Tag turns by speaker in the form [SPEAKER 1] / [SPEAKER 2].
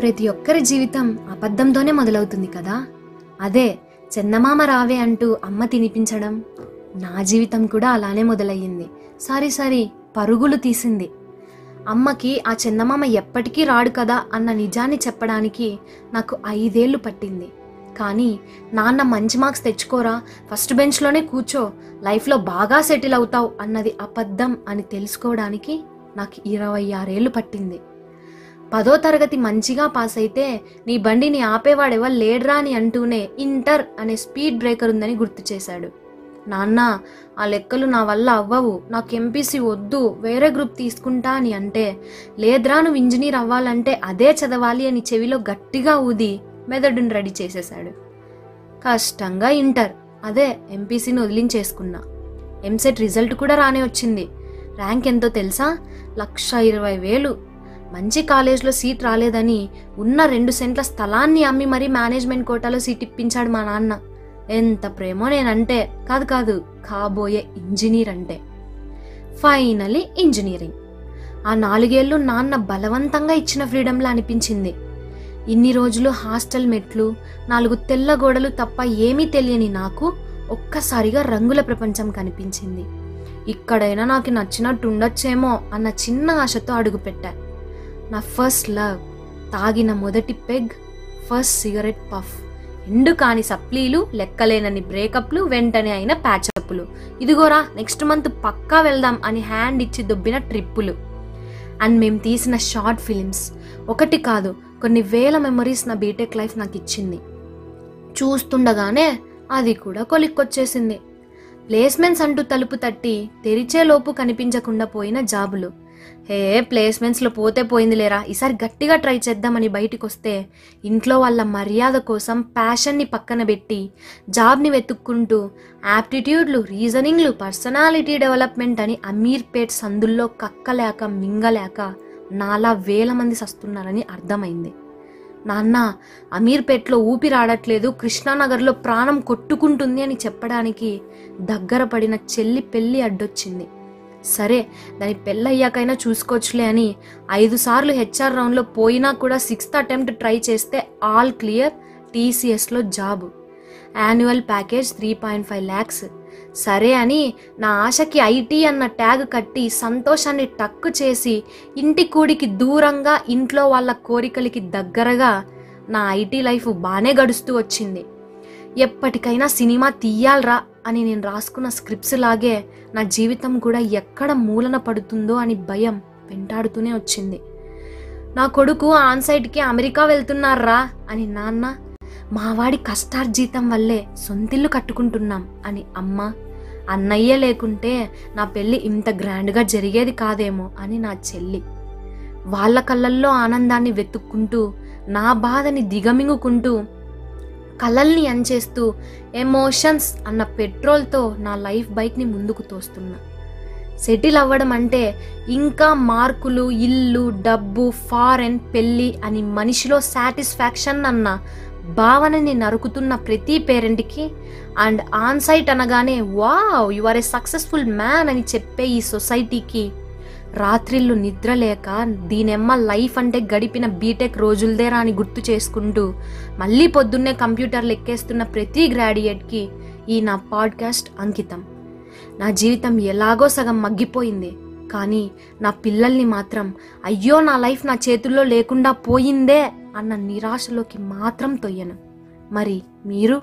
[SPEAKER 1] ప్రతి ఒక్కరి జీవితం అబద్ధంతోనే మొదలవుతుంది కదా? అదే చందమామ రావే అంటూ అమ్మ తినిపించడం నా జీవితం కూడా అలానే మొదలయ్యింది. సారీ సారీ పరుగులు తీసింది. అమ్మకి ఆ చందమామ ఎప్పటికీ రాడు కదా అన్న నిజాన్ని చెప్పడానికి నాకు ఐదేళ్ళు పట్టింది. కానీ నాన్న మంచి మార్క్స్ తెచ్చుకోరా ఫస్ట్ బెంచ్లోనే కూర్చో లైఫ్లో బాగా సెటిల్ అవుతావు అన్నది అబద్ధం అని తెలుసుకోవడానికి నాకు ఇరవై ఆరేళ్ళు పట్టింది. పదో తరగతి మంచిగా పాస్ అయితే నీ బండిని ఆపేవాడెవరు లేడ్రా అని అంటూనే ఇంటర్ అనే స్పీడ్ బ్రేకర్ ఉందని గుర్తు చేశాడు. నాన్న ఆ లెక్కలు నా వల్ల అవ్వవు. నాకు ఎంపీసీ వద్దు. వేరే గ్రూప్ తీసుకుంటా అని అంటే లేద్రా నువ్వు ఇంజనీర్ అవ్వాలంటే అదే చదవాలి అని చెవిలో గట్టిగా ఊది మెదడుని రెడీ చేసేశాడు. కష్టంగా ఇంటర్. అదే ఎంపీసీని వదిలించేసుకున్నా. ఎంసెట్ రిజల్ట్ కూడా రానే వచ్చింది. ర్యాంక్ ఎంతో తెలుసా? లక్ష ఇరవై వేలు. మంచి కాలేజ్లో సీట్ రాలేదని ఉన్న రెండు సెంట్ల స్థలాన్ని అమ్మి మరీ మేనేజ్మెంట్ కోటాలో సీట్ ఇప్పించాడు మా నాన్న. ఎంత ప్రేమో నేనంటే. కాదు కాదు కాబోయే ఇంజనీర్ అంటే. Finally engineering. ఆ నాలుగేళ్ళు నాన్న బలవంతంగా ఇచ్చిన ఫ్రీడంలా అనిపించింది. ఇన్ని రోజులు హాస్టల్ మెట్లు నాలుగు తెల్ల గోడలు తప్ప ఏమీ తెలియని నాకు ఒక్కసారిగా రంగుల ప్రపంచం కనిపించింది. ఇక్కడైనా నాకు నచ్చినట్టు ఉండొచ్చేమో అన్న చిన్న ఆశతో అడుగుపెట్టా. నా ఫస్ట్ లవ్ తాగిన మొదటి పెగ్ ఫస్ట్ సిగరెట్ పఫ్ ఎండు కాని సప్లీలు లెక్కలేనని బ్రేకప్లు వెంటనే అయిన ప్యాచప్లు ఇదిగోరా నెక్స్ట్ మంత్ పక్కా వెళ్దాం అని హ్యాండ్ ఇచ్చి దొబ్బిన ట్రిప్పులు అండ్ మేము తీసిన షార్ట్ ఫిలిమ్స్ ఒకటి కాదు కొన్ని వేల మెమరీస్ నా బీటెక్ లైఫ్ నాకు ఇచ్చింది. చూస్తుండగానే అది కూడా కొలిక్కొచ్చేసింది. ప్లేస్మెంట్స్ అంటూ తలుపు తట్టి తెరిచేలోపు కనిపించకుండా పోయిన జాబులు. హే ప్లేస్మెంట్స్లో పోతే పోయింది లేరా ఈసారి గట్టిగా ట్రై చేద్దామని బయటికి వస్తే ఇంట్లో వాళ్ళ మర్యాద కోసం ప్యాషన్ని పక్కన పెట్టి జాబ్ని వెతుక్కుంటూ యాప్టిట్యూడ్లు రీజనింగ్లు పర్సనాలిటీ డెవలప్మెంట్ అని అమీర్పేట్ సందుల్లో కక్కలేక మింగలేక నాలా వేల మంది సస్తున్నారని అర్థమైంది. నాన్న అమీర్పేట్లో ఊపిరాడట్లేదు కృష్ణానగర్లో ప్రాణం కొట్టుకుంటుంది అని చెప్పడానికి దగ్గర పడిన చెల్లి పెళ్ళి అడ్డొచ్చింది. సరే దాని పెళ్ళయ్యాకైనా చూసుకోవచ్చులే అని ఐదు సార్లు హెచ్ఆర్ రౌండ్లో పోయినా కూడా సిక్స్త్ అటెంప్ట్ ట్రై చేస్తే ఆల్ క్లియర్ టీసీఎస్లో job. Annual package three point five lakhs. సరే అని నా ఆశకి ఐటీ అన్న ట్యాగ్ కట్టి సంతోషాన్ని టక్కు చేసి ఇంటి కూడికి దూరంగా ఇంట్లో వాళ్ళ కోరికలకి దగ్గరగా నా ఐటీ లైఫ్ బాగానే గడుస్తూ వచ్చింది. ఎప్పటికైనా సినిమా తీయాలరా అని నేను రాసుకున్న స్క్రిప్ట్స్ లాగే నా జీవితం కూడా ఎక్కడ మూలన పడుతుందో అని భయం వెంటాడుతూనే వచ్చింది. నా కొడుకు ఆన్సైట్కి అమెరికా వెళ్తున్నారా? అని నాన్న మావాడి కష్టార్జీతం వల్లే సొంతిల్లు కట్టుకుంటున్నాం అని అమ్మ అన్నయ్య లేకుంటే నా పెళ్ళి ఇంత గ్రాండ్గా జరిగేది కాదేమో అని నా చెల్లి. వాళ్ళ కళ్ళల్లో ఆనందాన్ని వెతుక్కుంటూ నా బాధని దిగమింగుకుంటూ కలల్ని అంచేస్తూ ఎమోషన్స్ అన్న పెట్రోల్తో నా లైఫ్ బైక్ని ముందుకు తోస్తున్నా. సెటిల్ అవ్వడం అంటే ఇంకా మార్కులు ఇల్లు డబ్బు ఫారెన్ పెళ్ళి అని మనిషిలో సాటిస్ఫాక్షన్ అన్న భావనని నరుకుతున్న ప్రతి పేరెంట్కి అండ్ ఆన్సైట్ అనగానే wow you are a successful man అని చెప్పే ఈ సొసైటీకి రాత్రిళ్ళు నిద్ర లేక దీనెమ్మ లైఫ్ అంటే గడిపిన బీటెక్ రోజులదేరా అని గుర్తు చేసుకుంటూ మళ్ళీ పొద్దున్నే కంప్యూటర్లు ఎక్కేస్తున్న ప్రతి గ్రాడ్యుయేట్కి ఈ నా పాడ్కాస్ట్ అంకితం. నా జీవితం ఎలాగో సగం మగ్గిపోయింది కానీ నా పిల్లల్ని మాత్రం అయ్యో నా లైఫ్ నా చేతుల్లో లేకుండా పోయిందే అన్న నిరాశలోకి మాత్రం తొయ్యను. మరి మీరు?